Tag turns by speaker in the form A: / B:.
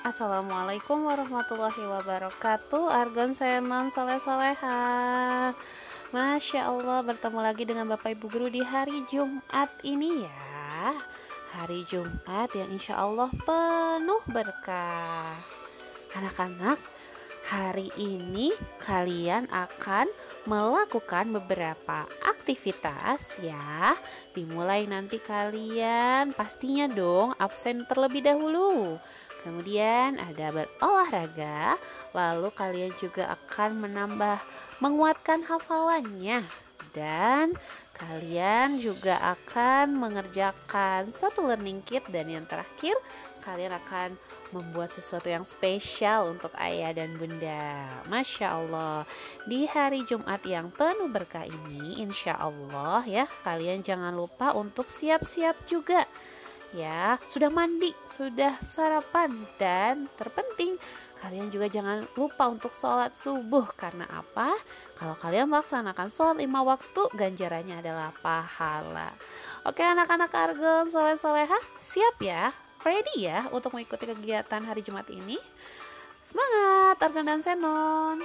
A: Assalamualaikum warahmatullahi wabarakatuh. Argon Senon Soleh Soleha Masya Allah bertemu lagi dengan Bapak Ibu Guru di hari Jumat ini ya. Hari Jumat yang insya Allah penuh berkah. Anak-anak hari ini kalian akan melakukan beberapa aktivitas ya. Dimulai nanti kalian pastinya dong absen terlebih dahulu. Kemudian ada berolahraga, lalu kalian juga akan menambah menguatkan hafalannya. Dan kalian juga akan mengerjakan satu learning kit dan yang terakhir kalian akan membuat sesuatu yang spesial untuk ayah dan bunda. Masya Allah. Di hari Jumat yang penuh berkah ini Insya Allah ya kalian jangan lupa untuk siap-siap juga ya. Sudah mandi sudah sarapan dan terpenting kalian juga jangan lupa untuk sholat subuh. Karena apa? Kalau kalian melaksanakan sholat lima waktu ganjarannya adalah pahala. Oke anak-anak argon soleh soleha siap ya? Ready ya untuk mengikuti kegiatan hari Jumat ini? Semangat argon dan senon